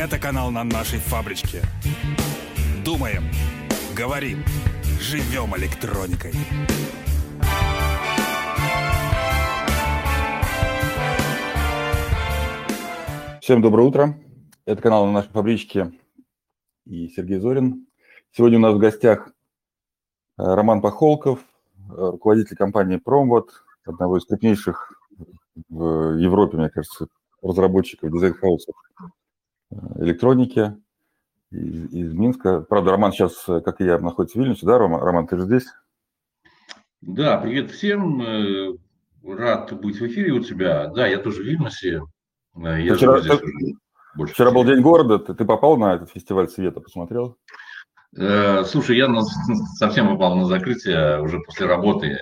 Это канал на нашей фабричке. Думаем, говорим, живем электроникой. Всем доброе утро. Это канал на нашей фабричке и Сергей Зорин. Сегодня у нас в гостях э, Роман Пахолков, э, руководитель компании Промвод, одного из крупнейших в Европе, мне кажется, разработчиков дизайн-хаусов электроники из, из Минска. Правда, Роман сейчас, как и я, находится в Вильнюсе. Да, Рома? Роман, ты же здесь? Да, привет всем. Рад быть в эфире у тебя. Да, я тоже в Вильнюсе. Я вчера, ты, вчера был День города. Ты, ты попал на этот фестиваль света, посмотрел? Э, слушай, я на, совсем попал на закрытие уже после работы.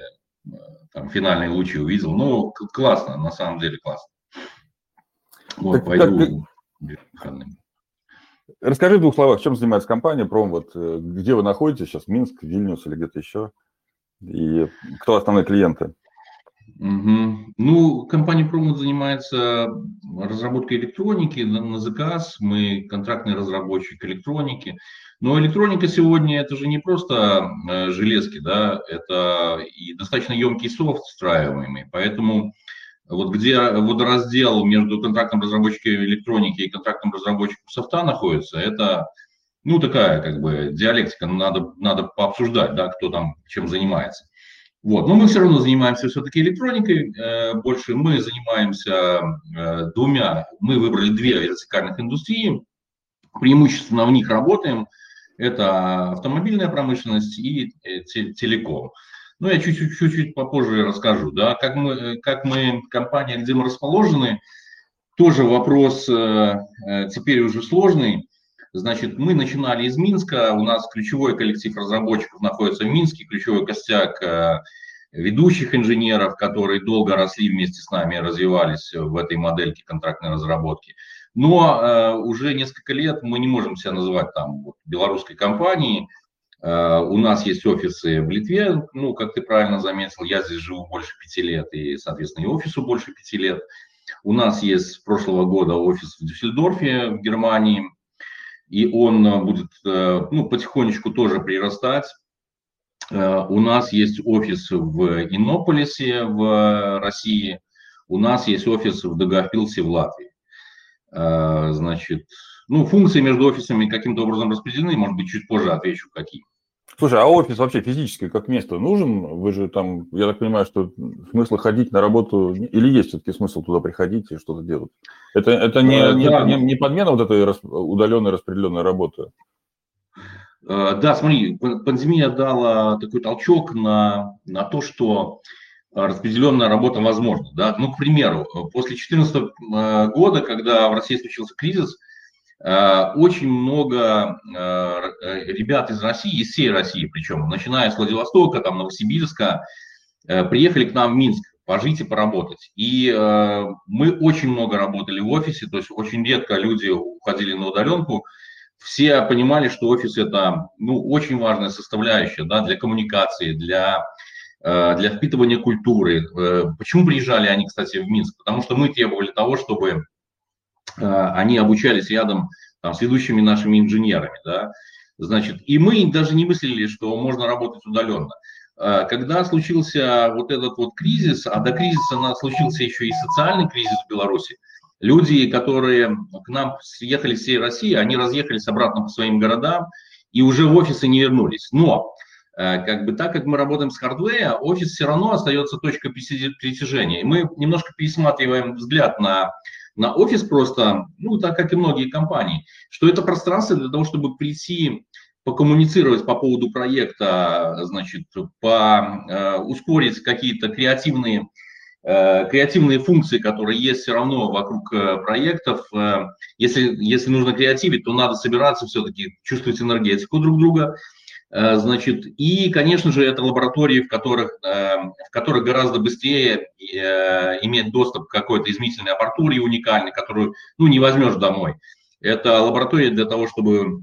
Там финальные лучи увидел. Ну, классно, на самом деле классно. Вот, так, пойду как Расскажи в двух словах, чем занимается компания Пром, вот э, где вы находитесь сейчас, Минск, Вильнюс или где-то еще, и кто основные клиенты? Угу. Ну, компания Промот занимается разработкой электроники на, на заказ. Мы контрактный разработчик электроники. Но электроника сегодня это же не просто э, железки, да, это и достаточно емкий софт встраиваемый. Поэтому вот где водораздел между контрактным разработчиком электроники и контрактным разработчиком софта находится, это ну такая как бы диалектика, надо, надо пообсуждать, да, кто там чем занимается. Вот. Но мы все равно занимаемся все-таки электроникой э, больше. Мы занимаемся э, двумя, мы выбрали две вертикальных индустрии, преимущественно в них работаем. Это автомобильная промышленность и э, телеком. Ну, я чуть-чуть, попозже расскажу, да, как мы, как мы, компания, где мы расположены, тоже вопрос теперь уже сложный. Значит, мы начинали из Минска, у нас ключевой коллектив разработчиков находится в Минске, ключевой костяк э, ведущих инженеров, которые долго росли вместе с нами, развивались в этой модельке контрактной разработки. Но э, уже несколько лет мы не можем себя называть там вот, белорусской компанией. Э, у нас есть офисы в Литве, ну, как ты правильно заметил, я здесь живу больше пяти лет, и, соответственно, и офису больше пяти лет. У нас есть с прошлого года офис в Дюссельдорфе в Германии, и он э, будет э, ну, потихонечку тоже прирастать. Э, у нас есть офис в Иннополисе в России, у нас есть офис в Дагофилсе в Латвии. Значит, ну, функции между офисами каким-то образом распределены, может быть, чуть позже отвечу, какие. Слушай, а офис вообще физически как место нужен? Вы же там, я так понимаю, что смысл ходить на работу, или есть все-таки смысл туда приходить и что-то делать? Это, это не, э, да. не, не подмена вот этой удаленной распределенной работы? Э, да, смотри, пандемия дала такой толчок на, на то, что распределенная работа возможна. Да? Ну, к примеру, после 2014 э, года, когда в России случился кризис, Э, очень много э, э, ребят из России, из всей России причем, начиная с Владивостока, там, Новосибирска, приехали к нам в Минск пожить и поработать. И мы очень много работали в офисе, то есть очень редко люди уходили на удаленку. Все понимали, что офис это ну, очень важная составляющая да, для коммуникации, для, для впитывания культуры. Почему приезжали они, кстати, в Минск? Потому что мы требовали того, чтобы Э, они обучались рядом там, с ведущими нашими инженерами, да, значит, и мы даже не мыслили, что можно работать удаленно. Э, когда случился вот этот вот кризис, а до кризиса случился еще и социальный кризис в Беларуси, люди, которые к нам съехали с всей России, они разъехались обратно по своим городам и уже в офисы не вернулись. Но э, как бы так как мы работаем с хардвея, офис все равно остается точкой притяжения. Мы немножко пересматриваем взгляд на на офис просто, ну, так как и многие компании, что это пространство для того, чтобы прийти покоммуницировать по поводу проекта, значит, по, э, ускорить какие-то креативные, э, креативные функции, которые есть все равно вокруг э, проектов. Э, если, если нужно креативить, то надо собираться все-таки, чувствовать энергетику друг друга, значит, и, конечно же, это лаборатории, в которых, э, в которых гораздо быстрее э, иметь доступ к какой-то измерительной аппаратуре уникальной, которую ну, не возьмешь домой. Это лаборатория для того, чтобы,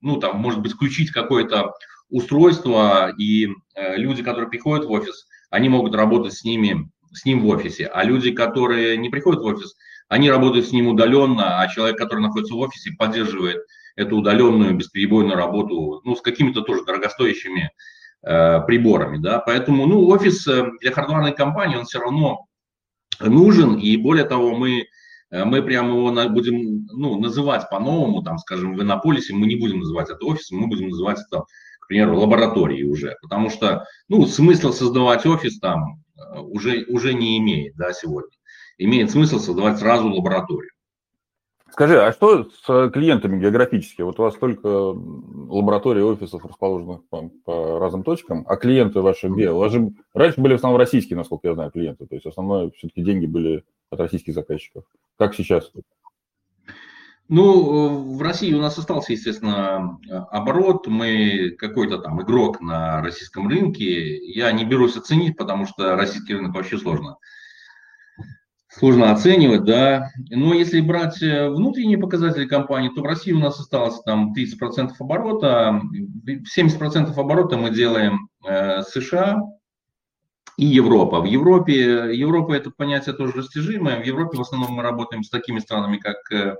ну, там, может быть, включить какое-то устройство, и люди, которые приходят в офис, они могут работать с ними, с ним в офисе. А люди, которые не приходят в офис, они работают с ним удаленно, а человек, который находится в офисе, поддерживает эту удаленную бесперебойную работу, ну, с какими-то тоже дорогостоящими э, приборами, да, поэтому, ну, офис э, для хардварной компании, он все равно нужен, и более того, мы, э, мы прямо его будем, ну, называть по-новому, там, скажем, в Иннополисе мы не будем называть это офисом, мы будем называть это, к примеру, лабораторией уже, потому что, ну, смысл создавать офис там э, уже, уже не имеет, да, сегодня. Имеет смысл создавать сразу лабораторию. Скажи, а что с клиентами географически? Вот у вас только лаборатории офисов расположены по, по разным точкам, а клиенты ваши где? У вас же раньше были в основном российские, насколько я знаю, клиенты. То есть основное все-таки деньги были от российских заказчиков. Как сейчас? Ну, в России у нас остался, естественно, оборот. Мы какой-то там игрок на российском рынке. Я не берусь оценить, потому что российский рынок вообще сложно сложно оценивать, да. Но если брать э, внутренние показатели компании, то в России у нас осталось там 30% оборота, 70% оборота мы делаем э, США и Европа. В Европе, Европа это понятие тоже растяжимое. В Европе в основном мы работаем с такими странами, как э,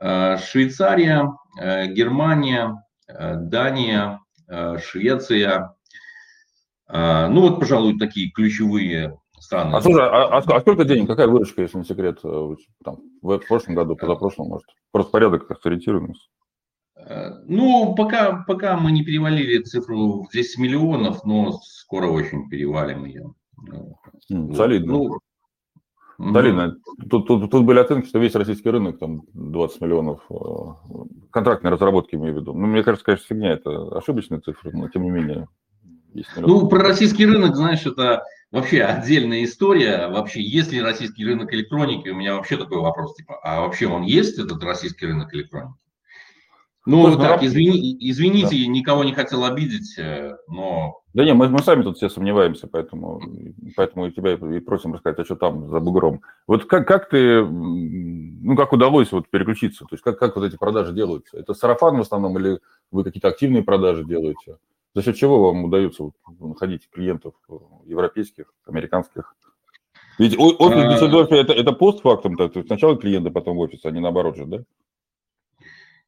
э Швейцария, э, Германия, э, Дания, Швеция. Ну вот, пожалуй, такие ключевые Странно. А, слушай, а, а, а сколько денег, какая выручка, если не секрет, э, там, в, прошлом году, позапрошлом, может? Просто порядок как сориентируемся. Э, ну, пока, пока мы не перевалили цифру в 10 миллионов, но скоро очень перевалим ее. Mm, солидно. Ну, Солидно. Тут, тут, тут были оценки, что весь российский рынок, там 20 миллионов э, контрактной разработки, имею в виду. Ну, мне кажется, конечно, фигня, это ошибочные цифры, но тем не менее. Ну, про российский рынок, знаешь, это вообще отдельная история. Вообще, есть ли российский рынок электроники? У меня вообще такой вопрос, типа, а вообще он есть, этот российский рынок электроники? Ну, Слушай, так, извини, извините, да. никого не хотел обидеть, э, но... Да не, мы, мы сами тут все сомневаемся, поэтому, поэтому и тебя и просим рассказать, а что там за бугром. Вот как, как ты, ну, как удалось вот переключиться? То есть как, как вот эти продажи делаются? Это сарафан в основном или вы какие-то активные продажи делаете? За счет чего вам удается находить клиентов э, европейских, американских? Ведь офис в Дюссельдорфе это, это постфактум, то есть сначала клиенты, потом офис, а не наоборот же, да?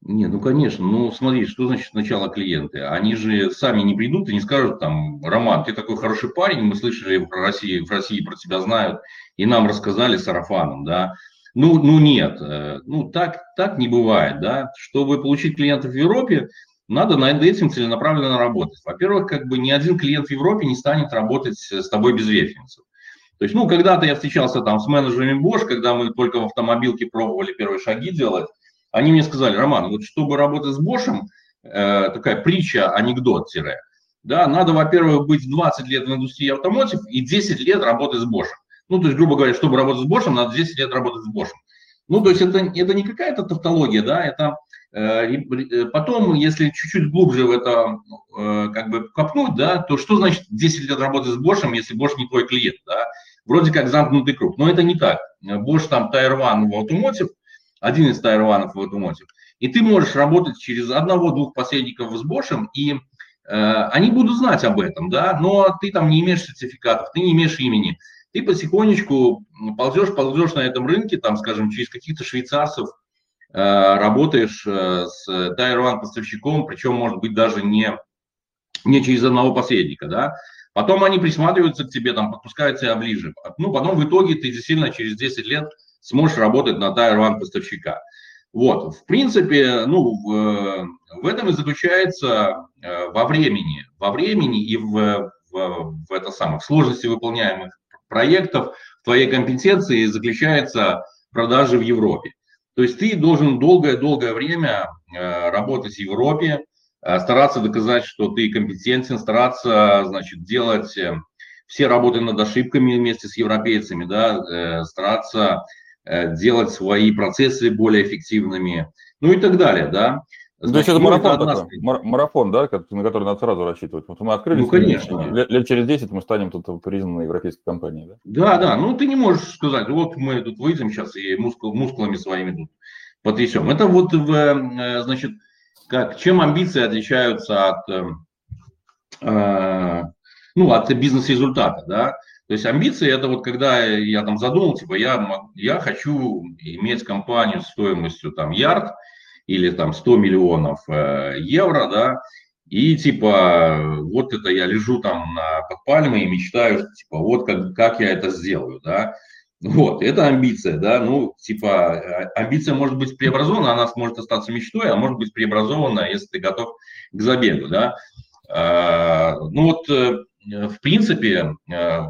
Не, ну конечно, ну смотри, что значит сначала клиенты? Они же сами не придут и не скажут там, Роман, ты такой хороший парень, мы слышали про Россию, в России про тебя знают, и нам рассказали сарафаном, да. Ну, ну нет, э, ну так, так не бывает, да. Чтобы получить клиентов в Европе, надо над этим целенаправленно работать. Во-первых, как бы ни один клиент в Европе не станет работать с тобой без референсов. То есть, ну, когда-то я встречался там с менеджерами Bosch, когда мы только в автомобилке пробовали первые шаги делать, они мне сказали, Роман, вот чтобы работать с Bosch, э, такая притча, анекдот тире, да, надо, во-первых, быть 20 лет в индустрии автомотив и 10 лет работать с Bosch. Ну, то есть, грубо говоря, чтобы работать с Bosch, надо 10 лет работать с Bosch. Ну, то есть это, это не какая-то тавтология, да, это Э, э, потом, если чуть-чуть глубже в это э, как бы копнуть, да, то что значит 10 лет работы с Bosch, если Bosch не твой клиент, да? Вроде как замкнутый круг, но это не так. Bosch там 1 в Automotive, один из 1 в Automotive, и ты можешь работать через одного-двух посредников с Bosch, и э, они будут знать об этом, да, но ты там не имеешь сертификатов, ты не имеешь имени, ты потихонечку ползешь, ползешь на этом рынке, там, скажем, через каких-то швейцарцев, работаешь э, с Tier поставщиком, причем, может быть, даже не, не через одного посредника, да, потом они присматриваются к тебе, там, подпускают тебя ближе, ну, потом в итоге ты действительно через 10 лет сможешь работать на Tier поставщика. Вот, в принципе, ну, в, в этом и заключается э, во времени, во времени и в, в, в это самое, в сложности выполняемых проектов, твоей компетенции заключается продажи в Европе. То есть ты должен долгое-долгое время э, работать в Европе, э, стараться доказать, что ты компетентен, стараться, значит, делать э, все работы над ошибками вместе с европейцами, да, стараться делать свои процессы более эффективными, ну и так далее, да. То есть это марафон такой, марафон, да, на который надо сразу рассчитывать. Вот мы открыли, ну, конечно. Лет, лет через 10 мы станем тут признанной европейской компанией, да? Да, да, ну ты не можешь сказать, вот мы тут выйдем сейчас и мускул, мускулами своими тут потрясем. Это вот, в, э, значит, как, чем амбиции отличаются от, э, э ну, от бизнес-результата, да? То есть амбиции это вот когда я там задумал, типа я, я хочу иметь компанию стоимостью там ярд или там 100 миллионов э, евро, да, и типа вот это я лежу там под пальмой и мечтаю, типа вот как, как я это сделаю, да. Вот, это амбиция, да, ну, типа, э, амбиция может быть преобразована, она может остаться мечтой, а может быть преобразована, если ты готов к забегу, да. А, ну вот, э, в принципе, э,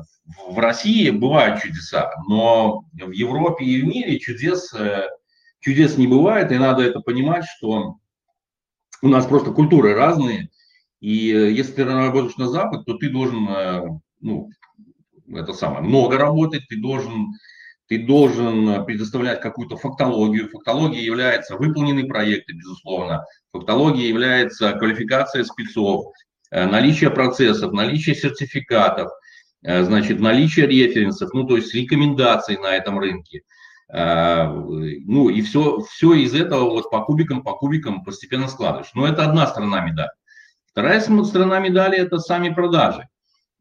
в России бывают чудеса, но в Европе и в мире чудес, чудес не бывает, и надо это понимать, что у нас просто культуры разные, и если ты работаешь на Запад, то ты должен, ну, это самое, много работать, ты должен, ты должен предоставлять какую-то фактологию. Фактология является выполненные проекты, безусловно. Фактология является квалификация спецов, э, наличие процессов, наличие сертификатов, э, значит, наличие референсов, ну, то есть рекомендаций на этом рынке. Э, ну, и все, все из этого вот по кубикам, по кубикам постепенно складываешь. Но это одна сторона медали. Вторая сторона медали – это сами продажи.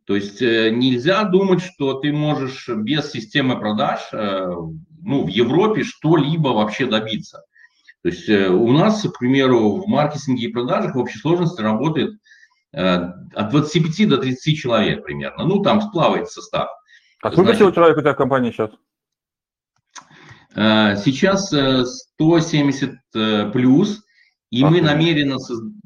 То есть э, нельзя думать, что ты можешь без системы продаж э, ну, в Европе что-либо вообще добиться. То есть э, у нас, к примеру, в маркетинге и продажах в общей сложности работает от 25 до 30 человек примерно. Ну, там сплавает состав. А сколько всего человек у тебя в компании сейчас? Сейчас 170 плюс, и мы намеренно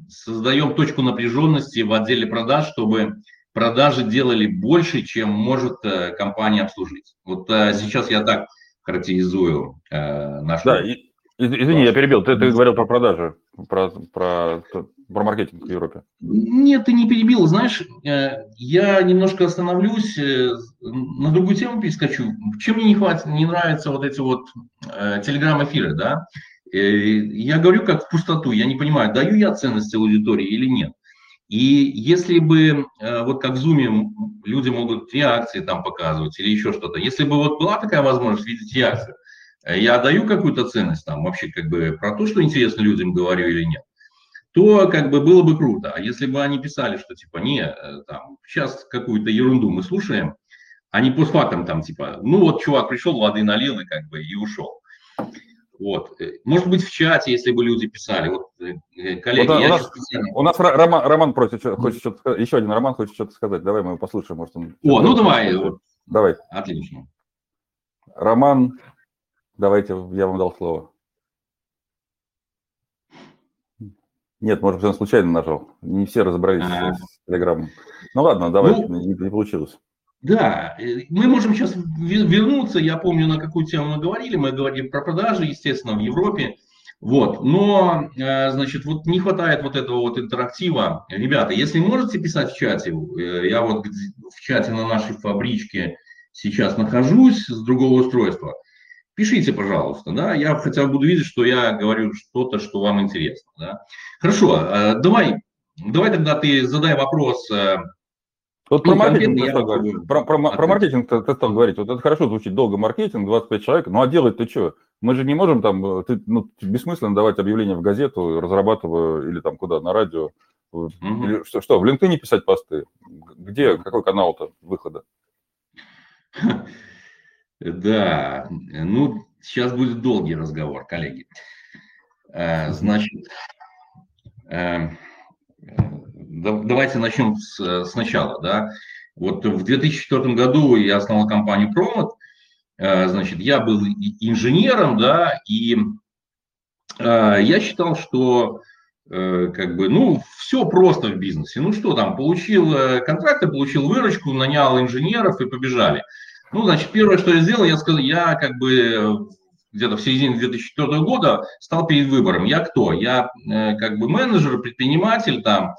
создаем точку напряженности в отделе продаж, чтобы продажи делали больше, чем может э, компания обслужить. Вот э, сейчас я так характеризую э, нашу... Да, и, извини, я перебил. Ты, ты говорил про продажи, про, про, про маркетинг в Европе. Нет, ты не перебил. Знаешь, я немножко остановлюсь, на другую тему перескочу. Чем мне не хватит, не нравятся вот эти вот телеграм-эфиры, да? Я говорю как в пустоту, я не понимаю, даю я ценность аудитории или нет. И если бы, э, вот как в Zoom люди могут реакции там показывать или еще что-то, если бы вот была такая возможность видеть реакцию, э, я даю какую-то ценность там вообще как бы про то, что интересно людям говорю или нет, то как бы было бы круто. А если бы они писали, что типа, не, э, там, сейчас какую-то ерунду мы слушаем, а не постфактом там типа, ну вот чувак пришел, воды налил и как бы и ушел. Вот. Э, может быть, в чате, если бы люди писали. Вот, э, коллеги, вот, у, нас, у нас Роман, Роман просит, хочет что-то. Еще один Роман хочет что-то сказать. Давай мы его послушаем. Может, он... О, ну давай. Давай. Отлично. Роман, давайте, я вам дал слово. Нет, может быть, он случайно нажал. Не все разобрались А-а-а. с телеграммом. Ну ладно, давай, ну, не, не получилось. Да, э, мы можем сейчас вернуться, я помню, на какую тему мы говорили, мы говорили про продажи, естественно, в Европе, вот, но, э, значит, вот не хватает вот этого вот интерактива. Ребята, если можете писать в чате, э, я вот в чате на нашей фабричке сейчас нахожусь с другого устройства, пишите, пожалуйста, да, я хотя бы буду видеть, что я говорю что-то, что вам интересно, да. Хорошо, давай, давай тогда ты задай вопрос вот ну, про маркетинг говорить. Про, про, про маркетинг ты, ты стал говорить. Вот это хорошо звучит, долго маркетинг, 25 человек. Ну а делать ты что? Мы же не можем там, ты, ну, бессмысленно давать объявление в газету, разрабатывая или там куда, на радио. Угу. Или, что, что, в LinkedIn писать посты? Где, какой канал-то выхода? Да, ну, сейчас будет долгий разговор, коллеги. Э, значит, э, давайте начнем с, сначала. Да. Вот в 2004 году я основал компанию Promet. Э, значит, я был инженером, да, и э, я считал, что э, как бы, ну, все просто в бизнесе. Ну что там, получил контракты, получил выручку, нанял инженеров и побежали. Ну, значит, первое, что я сделал, я сказал, я как бы где-то в середине 2004 года стал перед выбором. Я кто? Я как бы менеджер, предприниматель там,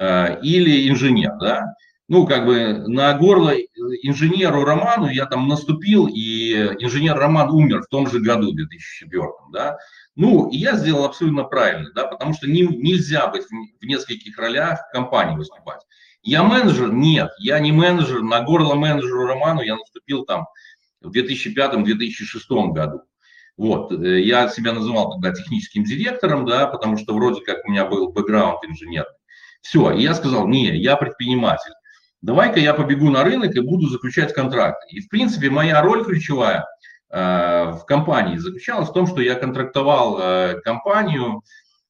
Э, или инженер, да. Ну, как бы на горло инженеру Роману я там наступил, и инженер Роман умер в том же году, 2004, да. Ну, и я сделал абсолютно правильно, да, потому что не, нельзя быть в нескольких ролях в компании выступать. Я менеджер? Нет, я не менеджер. На горло менеджеру Роману я наступил там в 2005-2006 году. Вот, э, я себя называл тогда техническим директором, да, потому что вроде как у меня был бэкграунд инженерный. Все, и я сказал, не, я предприниматель. давай-ка я побегу на рынок и буду заключать контракты. И, в принципе, моя роль ключевая э, в компании заключалась в том, что я контрактовал э, компанию,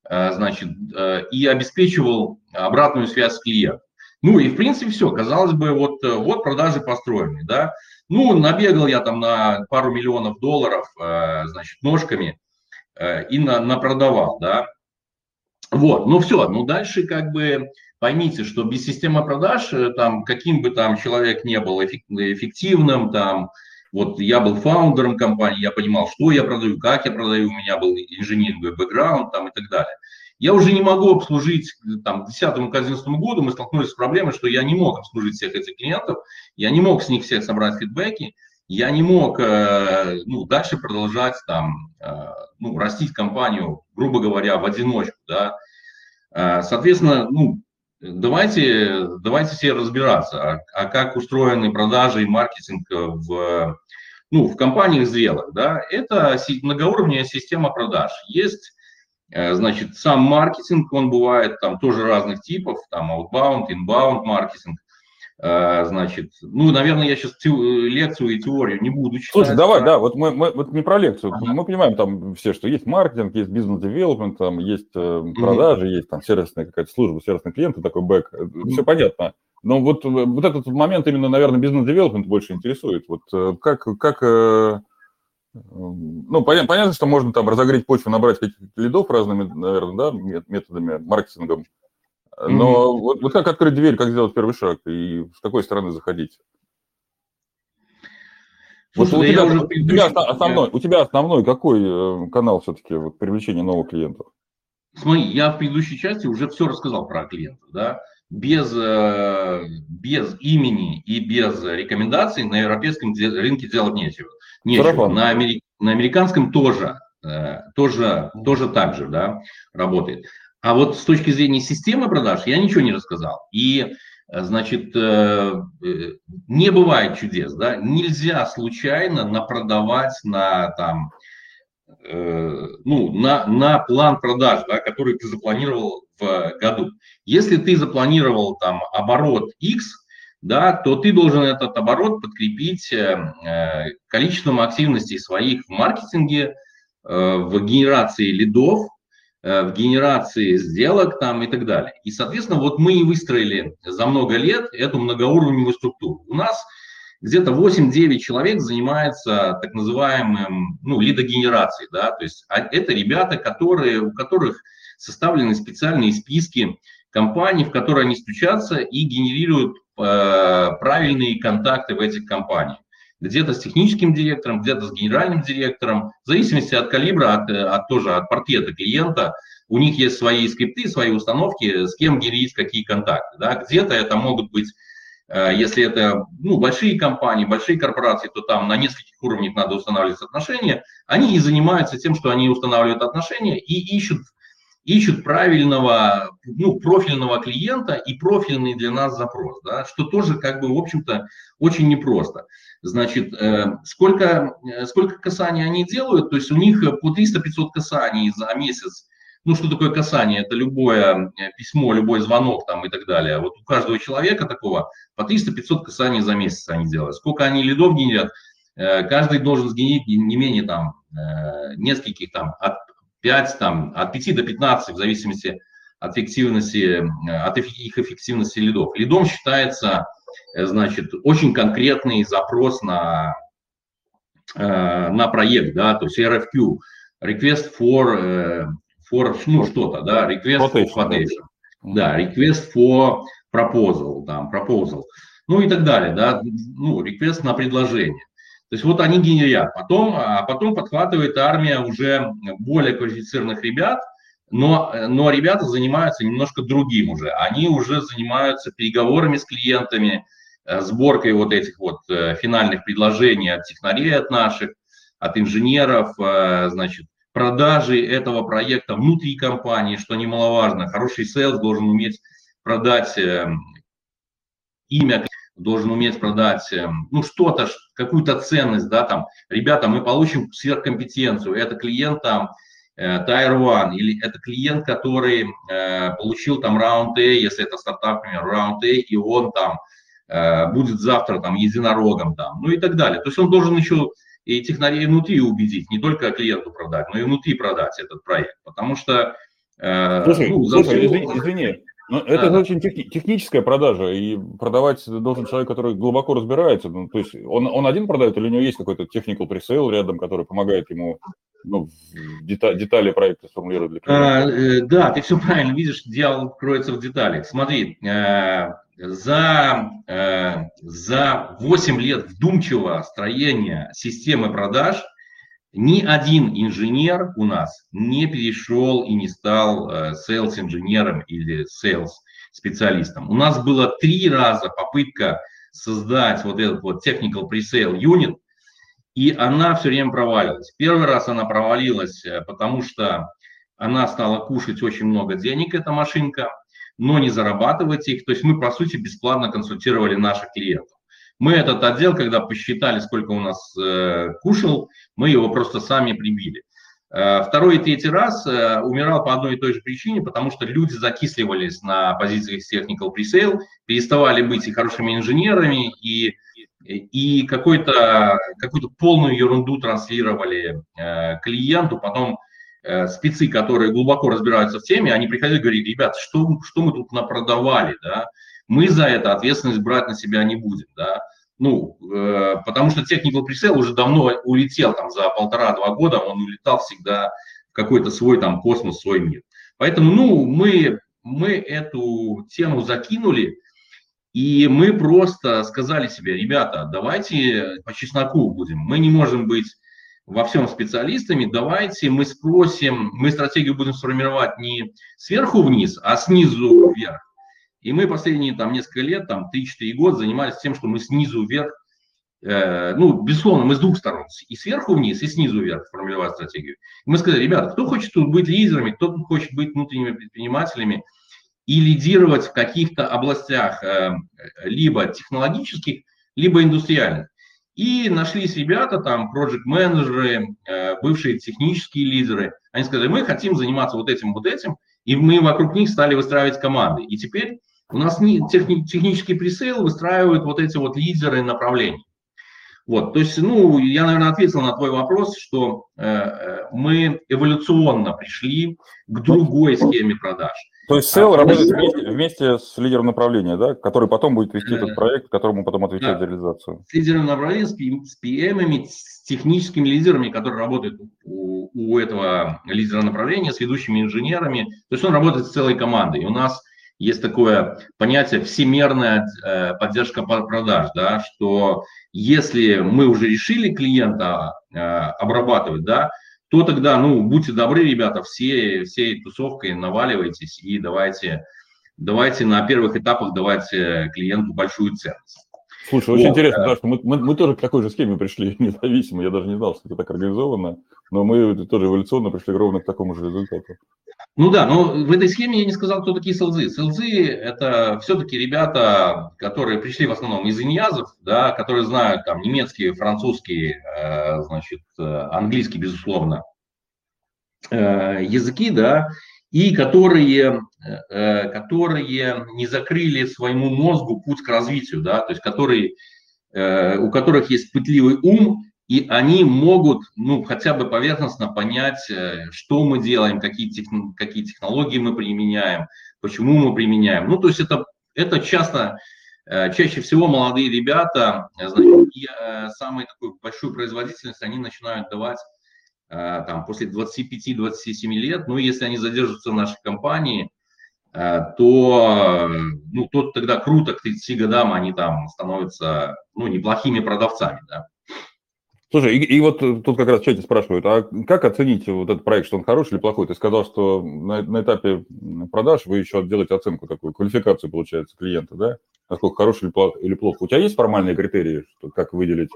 э, значит, э, и обеспечивал обратную связь с клиентом. Ну и, в принципе, все. Казалось бы, вот, э, вот продажи построены, да. Ну, набегал я там на пару миллионов долларов, э, значит, ножками э, и на, напродавал, да. Вот, ну все, ну дальше как бы поймите, что без системы продаж, там, каким бы там человек не был эффективным, там, вот я был фаундером компании, я понимал, что я продаю, как я продаю, у меня был инженерный бэкграунд там и так далее. Я уже не могу обслужить, там, к 2010-2011 году мы столкнулись с проблемой, что я не мог обслужить всех этих клиентов, я не мог с них всех собрать фидбэки, я не мог э, ну, дальше продолжать там, э, ну, растить компанию, грубо говоря, в одиночку, да. Э, соответственно, ну, давайте, давайте все разбираться, а, а как устроены продажи и маркетинг в, ну, в компаниях зрелых, да. Это многоуровневая система продаж. Есть Значит, сам маркетинг, он бывает там тоже разных типов, там outbound, inbound маркетинг. Э, значит, ну, наверное, я сейчас лекцию и теорию не буду читать. Слушай, давай, да, вот мы, мы вот не про лекцию, ага. мы понимаем там все, что есть маркетинг, есть бизнес-девелопмент, там есть э, продажи, mm-hmm. есть там сервисная какая-то служба, сервисный клиент, такой бэк, mm-hmm. все понятно. Но вот, вот этот момент именно, наверное, бизнес-девелопмент больше интересует. Вот э, как, как ну, понятно, понятно, что можно там разогреть почву, набрать каких-то лидов разными, наверное, да, методами, маркетингом, но mm-hmm. вот, вот как открыть дверь, как сделать первый шаг и с какой стороны заходить? Слушай, вот у, тебя, уже... у, тебя основной, у тебя основной какой э, канал все-таки вот, привлечения новых клиентов? Смотри, я в предыдущей части уже все рассказал про клиентов, да. Без, э, без имени и без рекомендаций на европейском рынке делать нечего. Нечего. На, амери... на американском тоже, э, тоже, тоже так же да, работает. А вот с точки зрения системы продаж я ничего не рассказал. И, э, значит, э, не бывает чудес, да, нельзя случайно напродавать на там, ну, на, на план продаж, да, который ты запланировал в году. Если ты запланировал там оборот X, да, то ты должен этот оборот подкрепить количеством активностей своих в маркетинге, в генерации лидов, Э, в генерации сделок там и так далее. И, соответственно, вот мы и выстроили за много лет эту многоуровневую структуру. У нас где-то 8-9 человек занимается так называемым, ну, лидогенерацией, да, то есть а это ребята, которые, у которых составлены специальные списки компаний, в которые они стучатся и генерируют э, правильные контакты в этих компаниях где-то с техническим директором, где-то с генеральным директором, в зависимости от калибра, от, от тоже от портрета клиента, у них есть свои скрипты, свои установки, с кем генерить какие контакты. Да? Где-то это могут быть, э, если это ну, большие компании, большие корпорации, то там на нескольких уровнях надо устанавливать отношения. Они и занимаются тем, что они устанавливают отношения и ищут ищут правильного, ну, профильного клиента и профильный для нас запрос, да, что тоже, как бы, в общем-то, очень непросто. Значит, э, сколько, э, сколько касаний они делают, то есть у них по 300-500 касаний за месяц, ну, что такое касание? Это любое э, письмо, любой звонок там и так далее. Вот у каждого человека такого по 300-500 касаний за месяц они делают. Сколько они лидов генерят? Каждый должен сгенерить не менее там нескольких там от 5, там, от 5 до 15, в зависимости от эффективности, от их эффективности лидов. Лидом считается, э, значит, очень конкретный запрос на, э, на проект, да, то есть RFQ, request for, э, for ну, что-то, да, request for quotation, да, request for proposal, там, proposal, ну и так далее, да, ну, request на предложение. То есть вот они генерят. Потом, а потом подхватывает армия уже более квалифицированных ребят, но, но ребята занимаются немножко другим уже. Они уже занимаются переговорами с клиентами, э, сборкой вот этих вот э, финальных предложений от технарей, от наших, от инженеров, э, значит, продажи этого проекта внутри компании, что немаловажно. Хороший sales должен уметь продать имя должен уметь продать, эм, ну, что-то, какую-то ценность, да, там, ребята, мы получим сверхкомпетенцию, это клиент там, э, Tier One, или это клиент, который э, получил там раунд A, если это стартап, например, раунд A, и он там будет завтра там единорогом там, ну и так далее. То есть он должен еще и технарей внутри убедить, не только клиенту продать, но и внутри продать этот проект, потому что... Слушай, ну, слушай извини, извини, ну, это а, очень техни- техническая продажа, и продавать должен человек, который глубоко разбирается. Ну, то есть он, он один продает или у него есть какой-то technical пресейл рядом, который помогает ему ну, дета- детали проекта сформулировать для клиента? А, э, да, ты все правильно видишь, дьявол кроется в деталях. Смотри, э, за, э, за 8 лет вдумчивого строения системы продаж – ни один инженер у нас не перешел и не стал sales-инженером или sales-специалистом. У нас было три раза попытка создать вот этот вот technical pre-sale unit, и она все время проваливалась. Первый раз она провалилась, э, потому что она стала кушать очень много денег, эта машинка, но не зарабатывать их. То есть мы, по сути, бесплатно консультировали наших клиентов. Мы этот отдел, когда посчитали, сколько у нас э, кушал, мы его просто сами прибили. Э, второй и третий раз э, умирал по одной и той же причине, потому что люди закисливались на позициях technical presale, переставали быть и хорошими инженерами, и, и какой-то, какую-то полную ерунду транслировали э, клиенту, потом э, спецы, которые глубоко разбираются в теме, они приходили и говорили, ребят, что, что мы тут напродавали, да, мы за это ответственность брать на себя не будем, да. Ну, э, потому что technical пресейл уже давно улетел, там, за полтора-два года он улетал всегда в какой-то свой там космос, свой мир. Поэтому, ну, мы, мы эту тему закинули, и мы просто сказали себе, ребята, давайте по чесноку будем. Мы не можем быть во всем специалистами, давайте мы спросим, мы стратегию будем сформировать не сверху вниз, а снизу вверх. И мы последние там несколько лет, там 3-4 года занимались тем, что мы снизу вверх, э, ну, безусловно, мы с двух сторон, и сверху вниз, и снизу вверх формировать стратегию. И мы сказали, ребята, кто хочет тут быть лидерами, кто тут хочет быть внутренними предпринимателями и лидировать в каких-то областях, э, либо технологических, либо индустриальных. И нашлись ребята, там, проект-менеджеры, э, бывшие технические лидеры. Они сказали, мы хотим заниматься вот этим, вот этим. И мы вокруг них стали выстраивать команды. И теперь у нас не, техни, технический пресейл выстраивают вот эти вот лидеры направлений. Вот, то есть, ну, я, наверное, ответил на твой вопрос, что э, э мы эволюционно пришли к другой схеме продаж. То есть SEO а, работает вместе, вместе с лидером направления, да, который потом будет вести этот проект, которому потом отвечать да, за реализацию. С лидером направления, с, с PM, с техническими лидерами, которые работают у, у этого лидера направления, с ведущими инженерами. То есть он работает с целой командой. И у нас есть такое понятие всемерная э, поддержка продаж, да, что если мы уже решили клиента э, обрабатывать, да, то тогда, ну, будьте добры, ребята, все, всей тусовкой наваливайтесь и давайте, давайте на первых этапах давайте клиенту большую ценность. Слушай, очень вот, интересно, да, что мы, мы, мы тоже к такой же схеме пришли независимо. Я даже не знал, что это так организовано, но мы тоже эволюционно пришли ровно к такому же результату. Ну да, но в этой схеме я не сказал, кто такие селзы. Селзы – это все-таки ребята, которые пришли в основном из иньязов, да, которые знают там немецкий, французский, э, значит, э, английский, безусловно, э, языки, да, и которые, которые не закрыли своему мозгу путь к развитию, да, то есть которые, у которых есть пытливый ум, и они могут, ну, хотя бы поверхностно понять, э, что мы делаем, какие, тех, какие технологии мы применяем, почему мы применяем. Ну, то есть это, это часто, э, чаще всего молодые ребята, э, значит, и самую такую большую производительность они начинают давать там, после 25-27 лет. Ну, если они задержатся в нашей компании, то, ну, то тогда круто, к 30 годам они там становятся, ну, неплохими продавцами, да. Слушай, и, и вот тут как раз в чате спрашивают, а как оценить вот этот проект, что он хороший или плохой? Ты сказал, что на, на этапе продаж вы еще делаете оценку такую, квалификацию, получается, клиента, да? Насколько хороший или плох, или плохо. У тебя есть формальные критерии, что, как выделить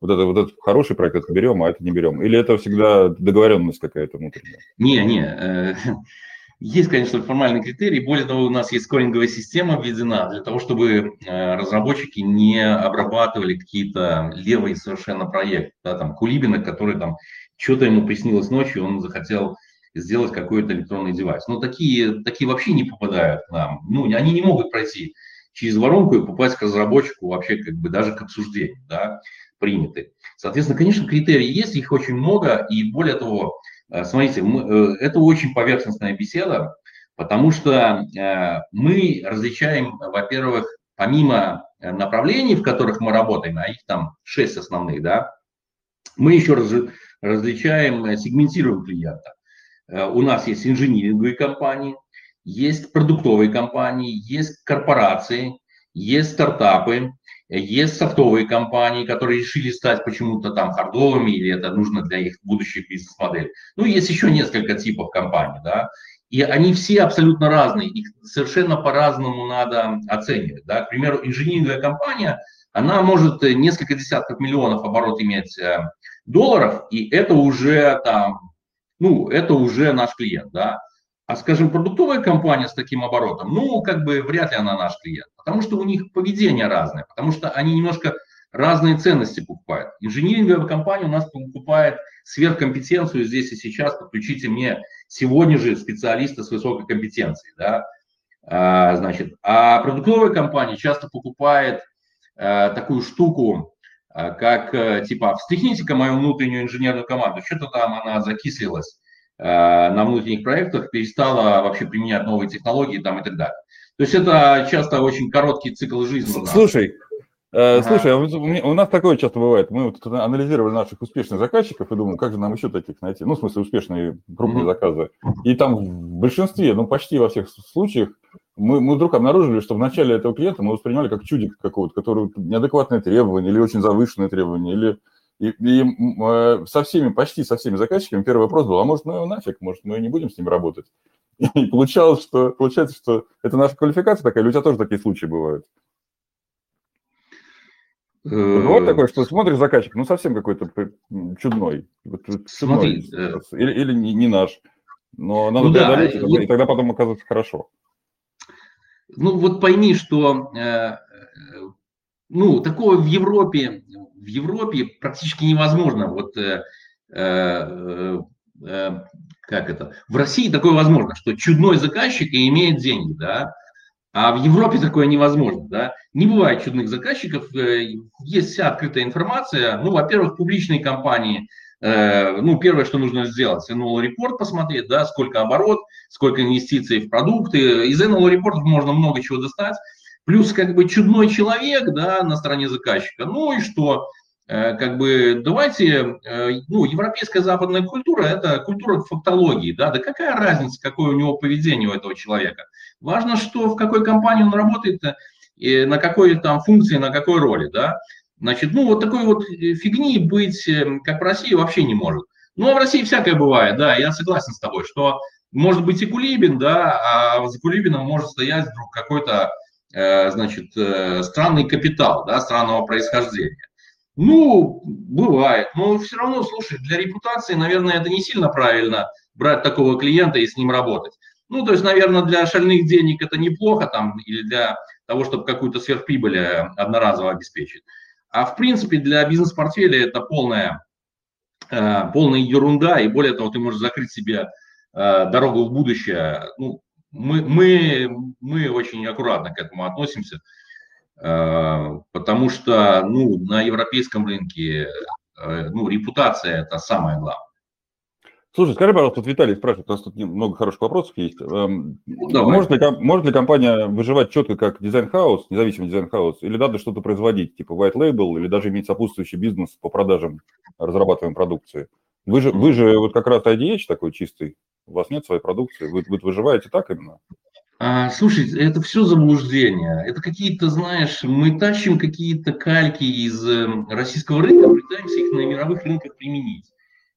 вот это, вот этот хороший проект, это берем, а это не берем? Или это всегда договоренность какая-то внутренняя? Не, не. Э, есть, конечно, формальные критерии. Более того, у нас есть скоринговая система введена для того, чтобы э, разработчики не обрабатывали какие-то левые совершенно проекты. Да, там Кулибина, который там что-то ему приснилось ночью, он захотел сделать какой-то электронный девайс. Но такие, такие вообще не попадают к нам. Ну, они не могут пройти через воронку и попасть к разработчику вообще как бы даже к обсуждению, да, приняты. Соответственно, конечно, критерии есть, их очень много, и более того, э, смотрите, мы, э, это очень поверхностная беседа, потому что э, мы различаем, во-первых, помимо направлений, в которых мы работаем, а их там шесть основных, да, мы еще раз, различаем, сегментируем клиента. У нас есть инжиниринговые компании, есть продуктовые компании, есть корпорации, есть стартапы, есть софтовые компании, которые решили стать почему-то там хардовыми, или это нужно для их будущих бизнес-моделей. Ну, есть еще несколько типов компаний, да, и они все абсолютно разные, их совершенно по-разному надо оценивать, да. К примеру, инжиниринговая компания, она может несколько десятков миллионов оборот иметь э, долларов, и это уже там, ну, это уже наш клиент, да. А, скажем, продуктовая компания с таким оборотом, ну, как бы вряд ли она наш клиент, потому что у них поведение разное, потому что они немножко разные ценности покупают. Инжиниринговая компания у нас покупает сверхкомпетенцию здесь и сейчас, подключите мне сегодня же специалиста с высокой компетенцией, да, а, значит, а продуктовая компания часто покупает а, такую штуку, а, как, а, типа, встряхните-ка мою внутреннюю инженерную команду, что-то там она закислилась, Э, на внутренних проектах перестала вообще применять новые технологии там и так далее. То есть это часто очень короткий цикл жизни. Слушай, Ага. Слушай, а у нас такое часто бывает. Мы вот анализировали наших успешных заказчиков и думаем, как же нам еще таких найти. Ну, в смысле, успешные крупные mm-hmm. заказы. И там в большинстве, ну, почти во всех случаях, мы, мы вдруг обнаружили, что в начале этого клиента мы воспринимали как чудик какого-то, который неадекватные требования или очень завышенные требования, или и, и э, со всеми, почти со всеми заказчиками первый вопрос был, а может мы его нафиг, может мы не будем с ним работать? И получалось, что, получается, что это наша квалификация такая, или у тебя тоже такие случаи бывают? Вот такое, что смотришь заказчик, ну совсем какой-то чудной. чудной э, или, или не, не наш. Но надо ну, преодолеть, да, и, и тогда потом оказывается хорошо. Ну вот пойми, что э, э ну, такого в Европе в Европе практически невозможно. Вот э, э, э, как это? В России такое возможно, что чудной заказчик и имеет деньги, да, а в Европе такое невозможно, да. Не бывает чудных заказчиков, э, есть вся открытая информация. Ну, во-первых, публичные компании, э, ну, первое, что нужно сделать, annual report посмотреть, да, сколько оборот, сколько инвестиций в продукты. Из annual report можно много чего достать. Плюс как бы чудной человек, да, на стороне заказчика. Ну и что? Э, как бы давайте, э, ну, европейская западная культура – это культура фактологии, да, да какая разница, какое у него поведение у этого человека. Важно, что в какой компании он работает, э, и на какой там функции, на какой роли, да. Значит, ну, вот такой вот фигни быть, как в России, вообще не может. Ну, а в России всякое бывает, да, я согласен с тобой, что может быть и Кулибин, да, а за Кулибином может стоять вдруг какой-то значит, э, странный капитал, да, странного происхождения. Ну, бывает, но все равно, слушай, для репутации, наверное, это не сильно правильно брать такого клиента и с ним работать. Ну, то есть, наверное, для шальных денег это неплохо там, или для того, чтобы какую-то сверхприбыль э, одноразово обеспечить. А в принципе для бизнес-портфеля это полная, полная ерунда, и более того, ты можешь закрыть себе дорогу в будущее, ну, мы, мы, мы очень аккуратно к этому относимся, э, потому что ну, на европейском рынке э, ну, репутация – это самое главное. Слушай, скажи, пожалуйста, вот Виталий спрашивает, у нас тут много хороших вопросов есть. Эм, ну, может, ли, может ли компания выживать четко как дизайн-хаус, независимый дизайн-хаус, или надо что-то производить, типа white label, или даже иметь сопутствующий бизнес по продажам разрабатываемой продукции? Вы же, вы же вот как раз IDH такой чистый, у вас нет своей продукции, вы, вы выживаете так именно? А, слушай, это все заблуждение. Это какие-то, знаешь, мы тащим какие-то кальки из эм, российского рынка, пытаемся их на мировых рынках применить.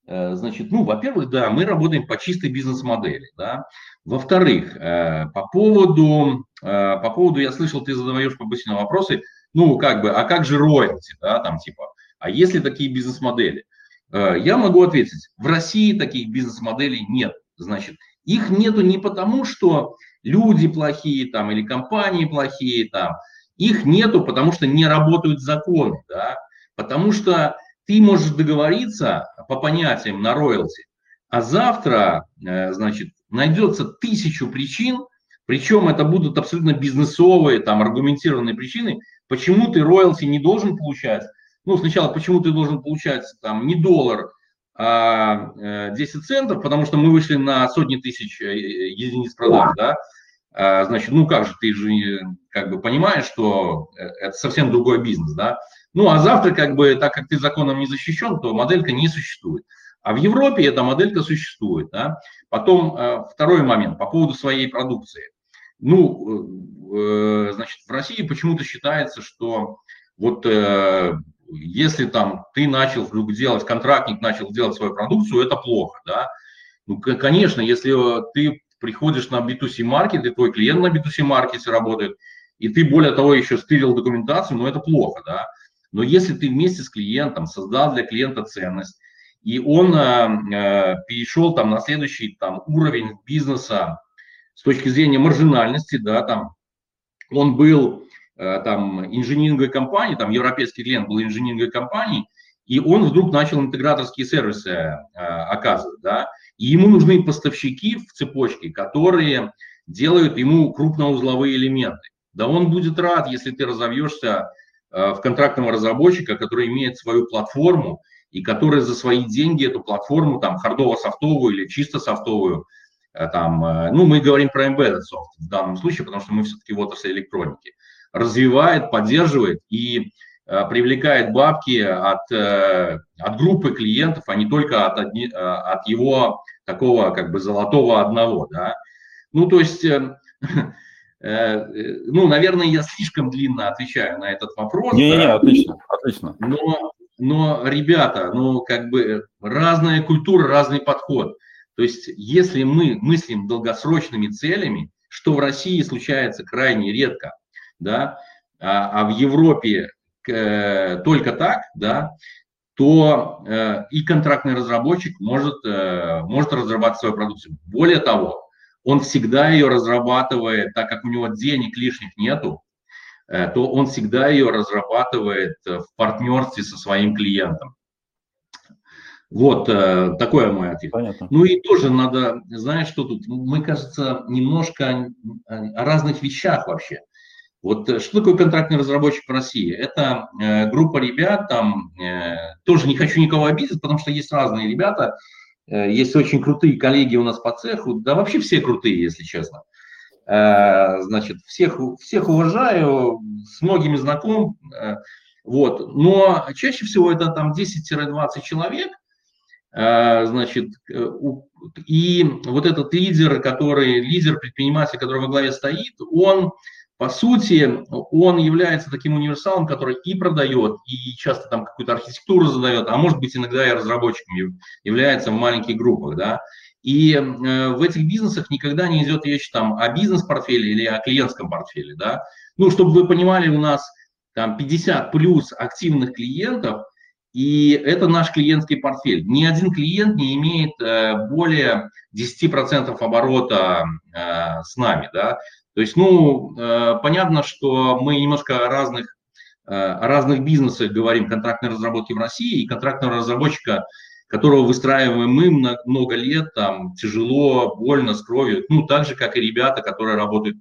Э, значит, ну, во-первых, да, мы работаем по чистой бизнес-модели, да. Во-вторых, э, по поводу, э, по поводу, я слышал, ты задаешь побыстренно вопросы, ну, как бы, а как же роялти, да, там, типа, а если такие бизнес-модели? Я могу ответить, в России таких бизнес-моделей нет. Значит, их нету не потому, что люди плохие там или компании плохие там, их нету, потому что не работают законы, да, потому что ты можешь договориться по понятиям на роялти, а завтра, э, значит, найдется тысячу причин, Причем это будут абсолютно бизнесовые, там, аргументированные причины, почему ты роялти не должен получать. Ну, сначала, почему ты должен получать там не доллар, а 10 э, центов, потому что мы вышли на сотни тысяч э, единиц продаж, да, а, значит, ну как же, ты же как бы понимаешь, что э, это совсем другой бизнес, да. Ну, а завтра, как бы, так как ты законом не защищен, то моделька не существует. А в Европе эта моделька существует, да. Потом второй момент по поводу своей продукции. Ну, значит, в России почему-то считается, что вот если там ты начал вдруг делать, контрактник начал делать свою продукцию, это плохо, да. Ну, конечно, если э, ты приходишь на B2C маркет, и твой клиент на B2C маркете работает, и ты, более того, еще стырил документацию, ну, это плохо, да. Но если ты вместе с клиентом создал для клиента ценность, и он э, э перешел там на следующий там, уровень бизнеса с точки зрения маржинальности, да, там, он был там инжиниринговой компании, там европейский клиент был инжиниринговой компанией, и он вдруг начал интеграторские сервисы э, оказывать, да, и ему нужны поставщики в цепочке, которые делают ему крупноузловые элементы. Да он будет рад, если ты разовьешься э, в контрактного разработчика, который имеет свою платформу и который за свои деньги эту платформу, там, хардово-софтовую или чисто софтовую, там, ну, мы говорим про embedded soft в данном случае, потому что мы все-таки в отрасли электроники, развивает, поддерживает и э, привлекает бабки от, э, от группы клиентов, а не только от, одни, э, от его такого как бы золотого одного. Да? Ну, то есть, ну, наверное, я слишком длинно отвечаю на этот вопрос. Не-не-не, да? отлично, отлично. Но, но, ребята, ну, как бы разная культура, разный подход. То есть, если мы мыслим долгосрочными целями, что в России случается крайне редко, да, а, а в Европе э, только так, да, то э, и контрактный разработчик может, э, может разрабатывать свою продукцию. Более того, он всегда ее разрабатывает, так как у него денег лишних нету, э, то он всегда ее разрабатывает в партнерстве со своим клиентом. Вот э, такой мой ответ. Понятно. Ну и тоже надо, знаешь, что тут, мы, кажется, немножко о разных вещах вообще. Вот э, что такое контрактный разработчик в России? Это э, группа ребят, там э, тоже не хочу никого обидеть, потому что есть разные ребята, э, есть очень крутые коллеги у нас по цеху, да вообще все крутые, если честно. Э, значит, всех, всех уважаю, с многими знаком, э, вот, но чаще всего это там 10-20 человек, э, значит, э, и вот этот лидер, который, лидер предприниматель, который во главе стоит, он по сути, он является таким универсалом, который и продает, и часто там какую-то архитектуру задает, а может быть иногда и разработчиком является в маленьких группах, да. И э, в этих бизнесах никогда не идет речь там о бизнес-портфеле или о клиентском портфеле, да. Ну, чтобы вы понимали, у нас там 50 плюс активных клиентов, и это наш клиентский портфель. Ни один клиент не имеет э, более 10% оборота э, с нами, да. То есть, ну, э, понятно, что мы немножко разных, э, о разных бизнесах говорим контрактной разработки в России и контрактного разработчика, которого выстраиваем мы много лет, там, тяжело, больно, с кровью, ну, так же, как и ребята, которые работают,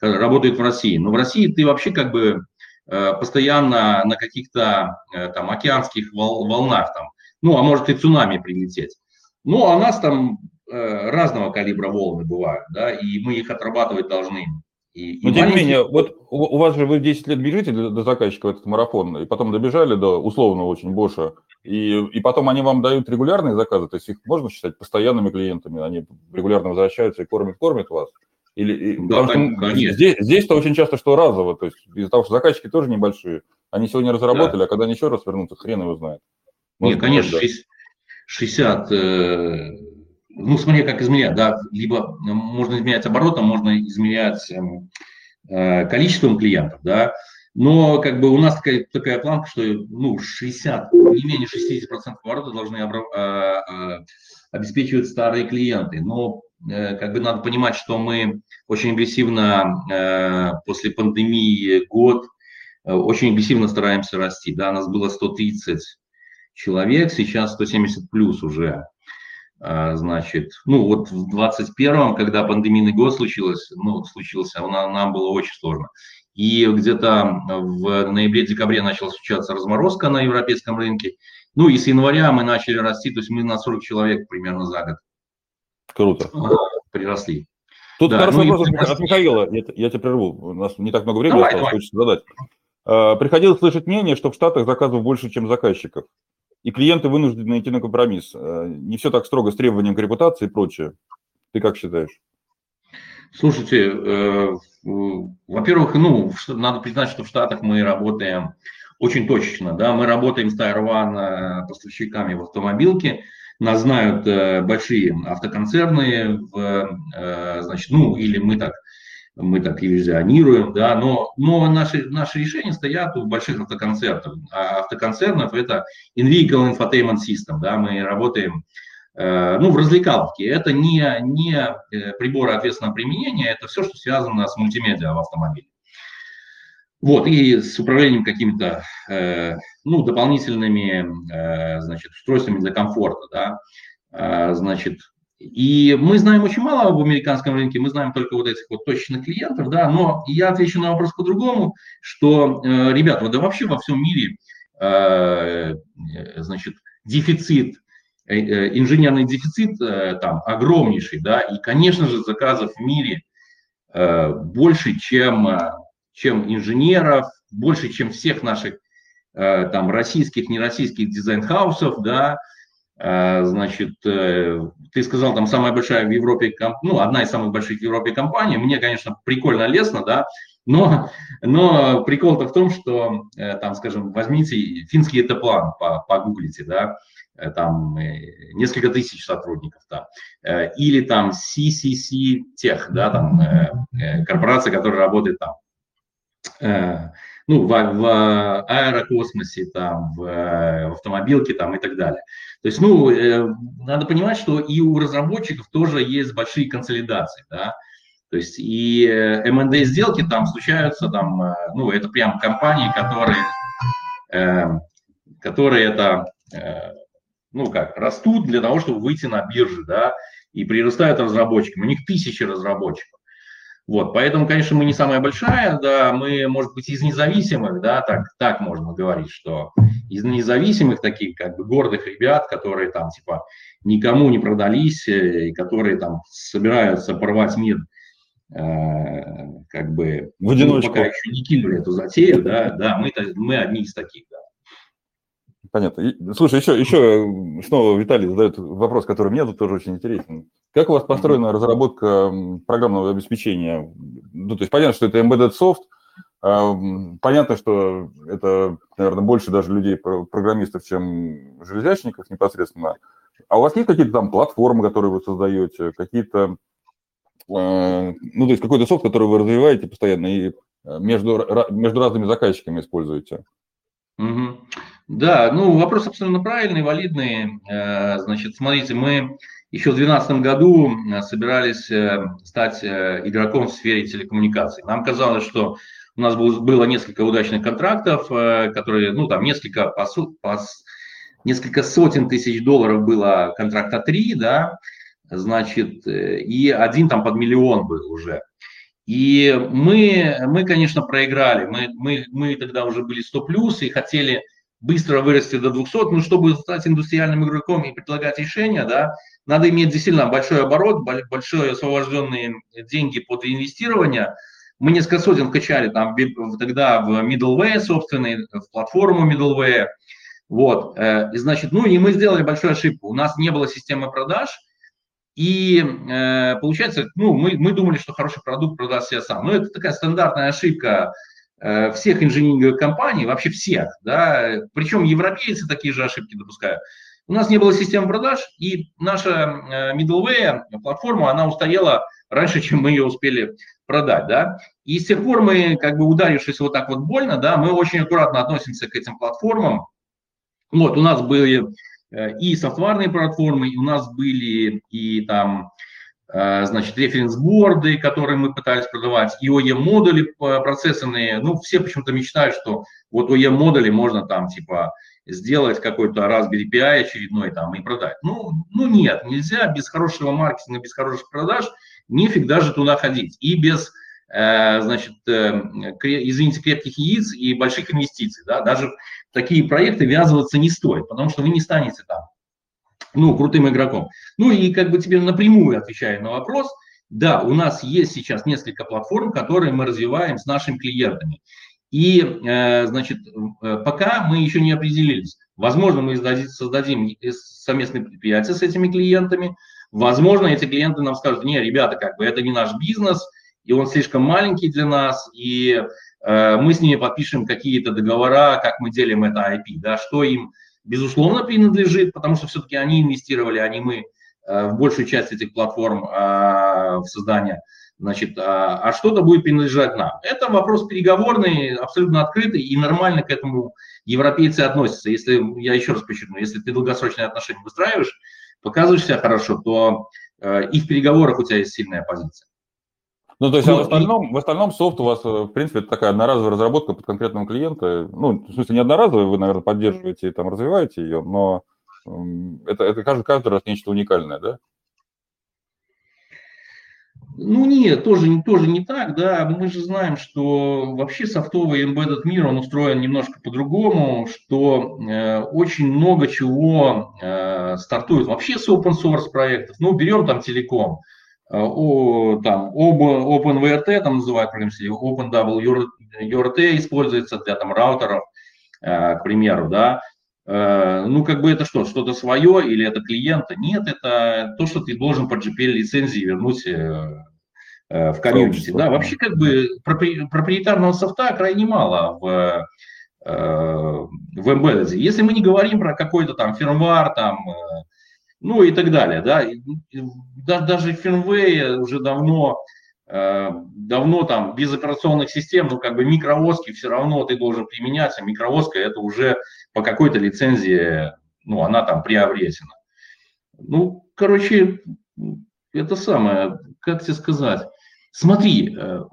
работают в России. Но в России ты вообще как бы э, постоянно на каких-то там океанских волнах, там, ну, а может и цунами прилететь. Ну, а нас там Э, разного калибра волны бывают, да, и мы их отрабатывать должны. И, Но и тем не менее, вот у, вас же вы 10 лет бежите до, до заказчика в этот марафон, и потом добежали до условного очень Боша, и, и потом они вам дают регулярные заказы, то есть их можно считать постоянными клиентами, они регулярно возвращаются и кормят, кормят вас? Или, да, потому конечно. Здесь, здесь-то очень часто что разово, то есть из-за того, что заказчики тоже небольшие, они сегодня разработали, да. а когда они еще раз вернутся, хрен его знает. Может, Нет, конечно, да. 60 э, ну, смотря как измерять, да, либо можно измерять оборотом, можно измерять эм, э, количеством клиентов, да, но как бы у нас такая, такая планка, что ну, 60, не менее 60% оборота должны обра- э, э, обеспечивать старые клиенты. Но э, как бы надо понимать, что мы очень агрессивно э, после пандемии год э, очень агрессивно стараемся расти. Да, у нас было 130 человек, сейчас 170 плюс уже. А, значит, ну вот в 21-м, когда пандемийный год случилось, ну, случился, нам, нам было очень сложно. И где-то в ноябре-декабре начала случаться разморозка на европейском рынке. Ну и с января мы начали расти, то есть мы на 40 человек примерно за год. Круто. Приросли. Тут да, хороший ну, вопрос и... от Михаила, я, я тебя прерву, у нас не так много времени давай, осталось, давай. хочется задать. А, приходилось слышать мнение, что в Штатах заказов больше, чем заказчиков и клиенты вынуждены идти на компромисс. Э, не все так строго с требованием к репутации и прочее. Ты как считаешь? Слушайте, э, во-первых, ну, надо признать, что в Штатах мы работаем очень точечно, да, мы работаем с Тайрван э, поставщиками в автомобилке, нас знают э, большие автоконцерны, в, э, значит, ну, или мы так мы так иллюзионируем, да, но, но наши, наши решения стоят у больших автоконцернов. А автоконцернов это in-vehicle infotainment system, да, мы работаем э, ну, в развлекалке. Это не, не э, приборы ответственного применения, это все, что связано с мультимедиа в автомобиле. Вот, и с управлением какими-то, э, ну, дополнительными, значит, устройствами для комфорта, да, э, значит, и мы знаем очень мало об американском рынке, мы знаем только вот этих вот точечных клиентов, да, но я отвечу на вопрос по-другому, что, э, ребята, да вообще во всем мире, э, значит, дефицит, э, э, инженерный дефицит э, там огромнейший, да, и, конечно же, заказов в мире э, больше, чем, э, чем инженеров, больше, чем всех наших э, там российских, нероссийских дизайн-хаусов, да, а, значит, э, ты сказал, там самая большая в Европе, ну, одна из самых больших в Европе компаний. Мне, конечно, прикольно лестно, да, но, но прикол-то в том, что, э, там, скажем, возьмите финский это план, погуглите, да, э, там несколько тысяч сотрудников там, или там CCC Tech, да, там корпорация, которая работает там, ну, в, в аэрокосмосе, там, в, в автомобилке там и так далее. То есть, ну, э, надо понимать, что и у разработчиков тоже есть большие консолидации, да, то есть и M&A э, сделки там случаются, там, э, ну, это прям компании, которые, э, которые это, э, ну, как, растут для того, чтобы выйти на биржи, да, и прирастают разработчикам. У них тысячи разработчиков. Вот, поэтому, конечно, мы не самая большая, да, мы, может быть, из независимых, да, так, так можно говорить, что из независимых таких, как бы, гордых ребят, которые там, типа, никому не продались, э, и которые там собираются порвать мир, э, как бы, в одиночку. Ну, пока еще не кинули эту затею, да, да, мы, мы одни из таких, да. Понятно. Слушай, еще, еще снова Виталий задает вопрос, который мне тут тоже очень интересен. Как у вас построена разработка программного обеспечения? Ну, то есть понятно, что это embedded soft, а, понятно, что это, наверное, больше даже людей, программистов, чем железячников непосредственно. А у вас есть какие-то там платформы, которые вы создаете, какие-то, а, ну, то есть какой-то софт, который вы развиваете постоянно и а, между, между разными заказчиками используете? Угу. Да, ну вопрос абсолютно правильный, валидный. Э, значит, смотрите, мы еще в 2012 году э, собирались э, стать игроком в сфере телекоммуникаций. Нам казалось, что у нас было несколько удачных контрактов, которые, ну там несколько, по, по, несколько сотен тысяч долларов было контракта 3, да, значит, и один там под миллион был уже. И мы, мы конечно, проиграли. Мы, мы, мы тогда уже были 100 плюс и хотели быстро вырасти до 200, но чтобы стать индустриальным игроком и предлагать решения, да, надо иметь действительно большой оборот, большие освобожденные деньги под инвестирование. Мы несколько сотен вкачали там тогда в middleware собственный, в платформу middleware. Вот, э, и значит, ну и мы сделали большую ошибку. У нас не было системы продаж, и э, получается, ну, мы, мы думали, что хороший продукт продаст себя сам. Но это такая стандартная ошибка всех инжиниринговых компаний, вообще всех, да, причем европейцы такие же ошибки допускают. У нас не было системы продаж, и наша э, middleware платформа, она устояла раньше, чем мы ее успели продать, да. И с тех пор мы, как бы ударившись вот так вот больно, да, мы очень аккуратно относимся к этим платформам. Вот, у нас были э, и софтварные платформы, и у нас были и там Э, значит, референс-борды, которые мы пытались продавать, и OEM-модули процессорные. Ну, все почему-то мечтают, что вот OEM-модули можно там, типа, сделать какой-то Raspberry Pi очередной там и продать. Ну, ну нет, нельзя без хорошего маркетинга, без хороших продаж, нефиг даже туда ходить. И без, э, значит, э, извините, крепких яиц и больших инвестиций, да, даже в такие проекты ввязываться не стоит, потому что вы не станете там, ну, крутым игроком. Ну и как бы тебе напрямую отвечая на вопрос, да, у нас есть сейчас несколько платформ, которые мы развиваем с нашими клиентами. И, э, значит, э, пока мы еще не определились. Возможно, мы создадим совместные предприятия с этими клиентами. Возможно, эти клиенты нам скажут, не, ребята, как бы это не наш бизнес, и он слишком маленький для нас, и э, мы с ними подпишем какие-то договора, как мы делим это IP, да, что им, безусловно, принадлежит, потому что все-таки они инвестировали, а не мы в большую часть этих платформ в создание значит, а, а что-то будет принадлежать нам. Это вопрос переговорный, абсолютно открытый и нормально к этому европейцы относятся. Если, я еще раз подчеркну, если ты долгосрочные отношения выстраиваешь, показываешь себя хорошо, то э, и в переговорах у тебя есть сильная позиция. Ну, то есть, а в, остальном, в остальном софт у вас, э, в принципе, это такая одноразовая разработка под конкретного клиента. Ну, в смысле, не одноразовая, вы, наверное, поддерживаете и там развиваете ее, но это, это каждый, каждый раз нечто уникальное, да? Ну нет, тоже, тоже не так, да. Мы же знаем, что вообще софтовый embedded мир, он устроен немножко по-другому, что э, очень много чего э, стартует вообще с open source проектов. Ну, берем там телеком, э, о, там OpenVRT, там называют, например, OpenWRT используется для там раутеров, э, к примеру, да. Э, ну, как бы это что, что-то свое или это клиента? Нет, это то, что ты должен по GPL-лицензии вернуть э, э, в комьюнити. Да, вообще как бы проприетарного софта крайне мало в, в Embedded. Если мы не говорим про какой-то там фирмвар, там, ну и так далее, да, даже фирмвей уже давно давно там без операционных систем, ну как бы микровозки все равно ты должен применять, а микровозка это уже по какой-то лицензии, ну, она там приобретена. Ну, короче, это самое, как тебе сказать, смотри, э,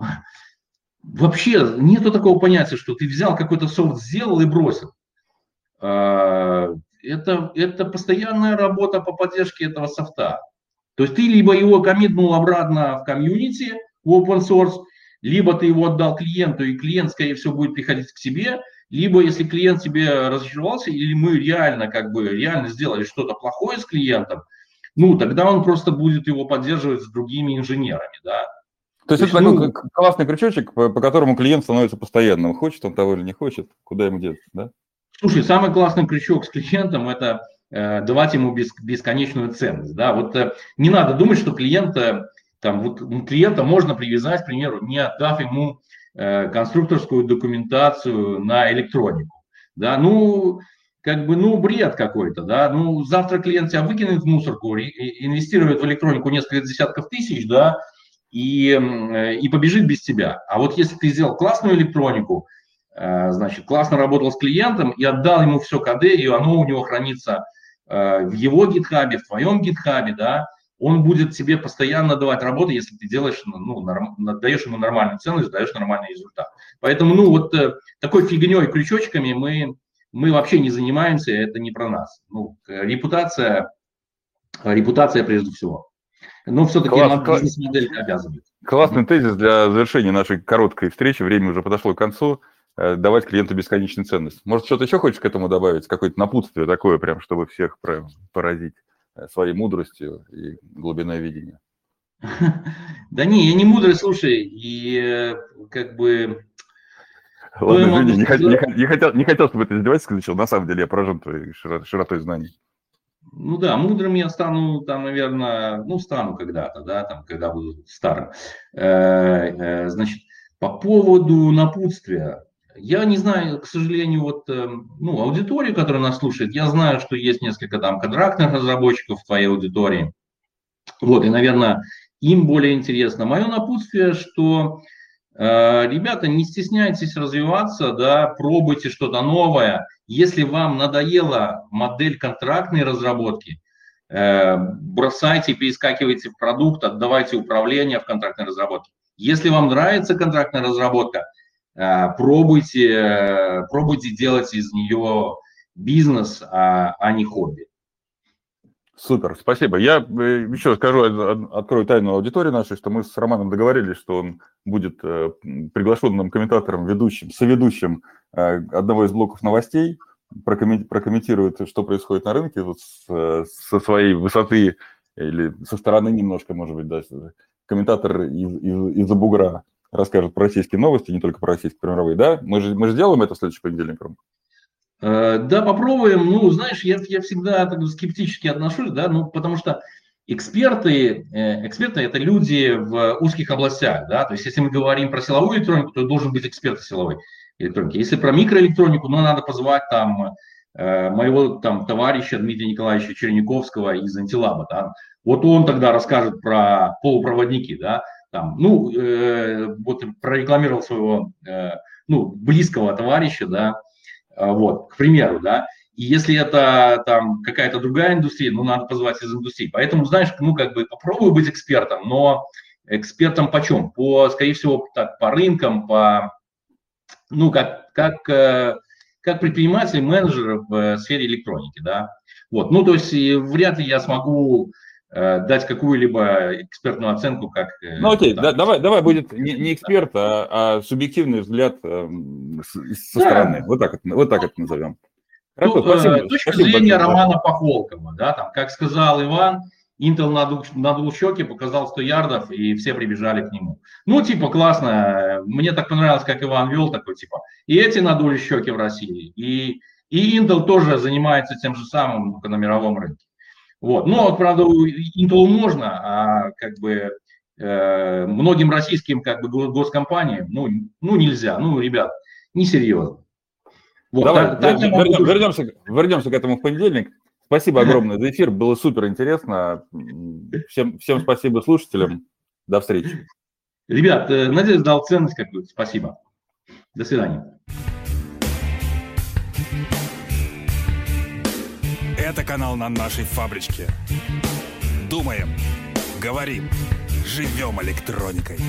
вообще нету такого понятия, что ты взял какой-то софт, сделал и бросил. Э, это, это постоянная работа по поддержке этого софта. То есть ты либо его коммитнул обратно в комьюнити, в open source, либо ты его отдал клиенту, и клиент, скорее всего, будет приходить к тебе, либо если клиент тебе разочаровался, или мы реально как бы реально сделали что-то плохое с клиентом, ну, тогда он просто будет его поддерживать с другими инженерами, да. То есть, То есть это ну, такой классный крючочек, по, по которому клиент становится постоянным. Хочет он того или не хочет, куда ему деться, да? Слушай, самый классный крючок с клиентом – это э, давать ему бес, бесконечную ценность. Да? Вот э, не надо думать, что клиента, там, вот, клиента можно привязать, к примеру, не отдав ему Э, конструкторскую документацию на электронику. Да, ну, как бы, ну, бред какой-то, да, ну, завтра клиент тебя выкинет в мусорку, инвестирует в электронику несколько десятков тысяч, да, и, и побежит без тебя. А вот если ты сделал классную электронику, значит, классно работал с клиентом и отдал ему все КД, и оно у него хранится в его гитхабе, в твоем гитхабе, да, он будет тебе постоянно давать работу, если ты делаешь, ну, норм, даешь ему нормальную ценность, даешь нормальный результат. Поэтому, ну, вот э, такой фигней, крючочками мы, мы вообще не занимаемся, это не про нас. Ну, репутация, репутация прежде всего. Но все-таки Класс, бизнес-модель обязывает. Классный тезис для завершения нашей короткой встречи. Время уже подошло к концу. Э, давать клиенту бесконечную ценность. Может, что-то еще хочешь к этому добавить? Какое-то напутствие такое, прям, чтобы всех поразить? Э, своей мудростью и глубиной видения. Да не, я не мудрый, слушай, и э, как бы... Ладно, извини, не, хотел, не хотел, чтобы это издевательство звучало, на самом деле я поражен твоей широтой знаний. Ну да, мудрым я стану, там, наверное, ну, стану когда-то, да, там, когда буду старым. Значит, по поводу напутствия, я не знаю, к сожалению, вот, эм, ну, аудиторию, которая нас слушает, я знаю, что есть несколько там контрактных разработчиков в твоей аудитории. Вот, и, наверное, им более интересно. Мое напутствие, что э, ребята, не стесняйтесь развиваться, да, пробуйте что-то новое. Если вам надоела модель контрактной разработки, э, бросайте, перескакивайте в продукт, отдавайте управление в контрактной разработке. Если вам нравится контрактная разработка, пробуйте, пробуйте делать из нее бизнес, а, а не хобби. Супер, спасибо. Я э, еще скажу, открою тайну аудитории нашей, что мы с Романом договорились, что он будет э, приглашенным комментатором, ведущим, соведущим э, одного из блоков новостей, прокомментирует, что происходит на рынке вот со своей высоты или со стороны немножко, может быть, да, комментатор из, из, из-за бугра расскажет про российские новости, не только про российские мировые, да? Мы же, мы же сделаем это в следующий понедельник, Ром? Э, да, попробуем. Ну, знаешь, я, я всегда так скептически отношусь, да, ну, потому что эксперты, э, эксперты это люди в узких областях, да, то есть если мы говорим про силовую электронику, то должен быть эксперт силовой электроники. Если про микроэлектронику, ну, надо позвать там э, моего там товарища Дмитрия Николаевича Черниковского из Антилаба, да, вот он тогда расскажет про полупроводники, да, там, ну, э, вот прорекламировал своего, э, ну, близкого товарища, да, а, вот, к примеру, да, и если это там какая-то другая индустрия, ну, надо позвать из индустрии. Поэтому, знаешь, ну, как бы попробую быть экспертом, но экспертом по чем? По, скорее всего, так, по рынкам, по, ну, как, как, э, как предприниматель, менеджер в сфере электроники, да. Вот, ну, то есть вряд ли я смогу Э, дать какую-либо экспертную оценку, как... Э, ну окей, да, давай, давай будет не, не эксперт, а, а субъективный взгляд э, со да. стороны. Вот так, вот так это назовем. Хорошо, ну, спасибо, точка спасибо зрения большое. Романа Похолкова, да, там, как сказал Иван, Intel на, двух, на двухщеке показал 100 ярдов, и все прибежали к нему. Ну, типа, классно, мне так понравилось, как Иван вел, такой, типа, и эти надули щеки в России, и, и Intel тоже занимается тем же самым на мировом рынке. Вот. Но, правда, Intel можно, а как бы э, многим российским как бы госкомпаниям, ну, ну нельзя, ну, ребят, несерьезно. Вот, Давай, так, так вернем, вернемся, вернемся к этому в понедельник. Спасибо огромное за эфир, было супер интересно. Всем, всем спасибо слушателям. До встречи. Ребят, э, надеюсь, дал ценность какую-то. Спасибо. До свидания. Это канал на нашей фабричке. Думаем, говорим, живем электроникой.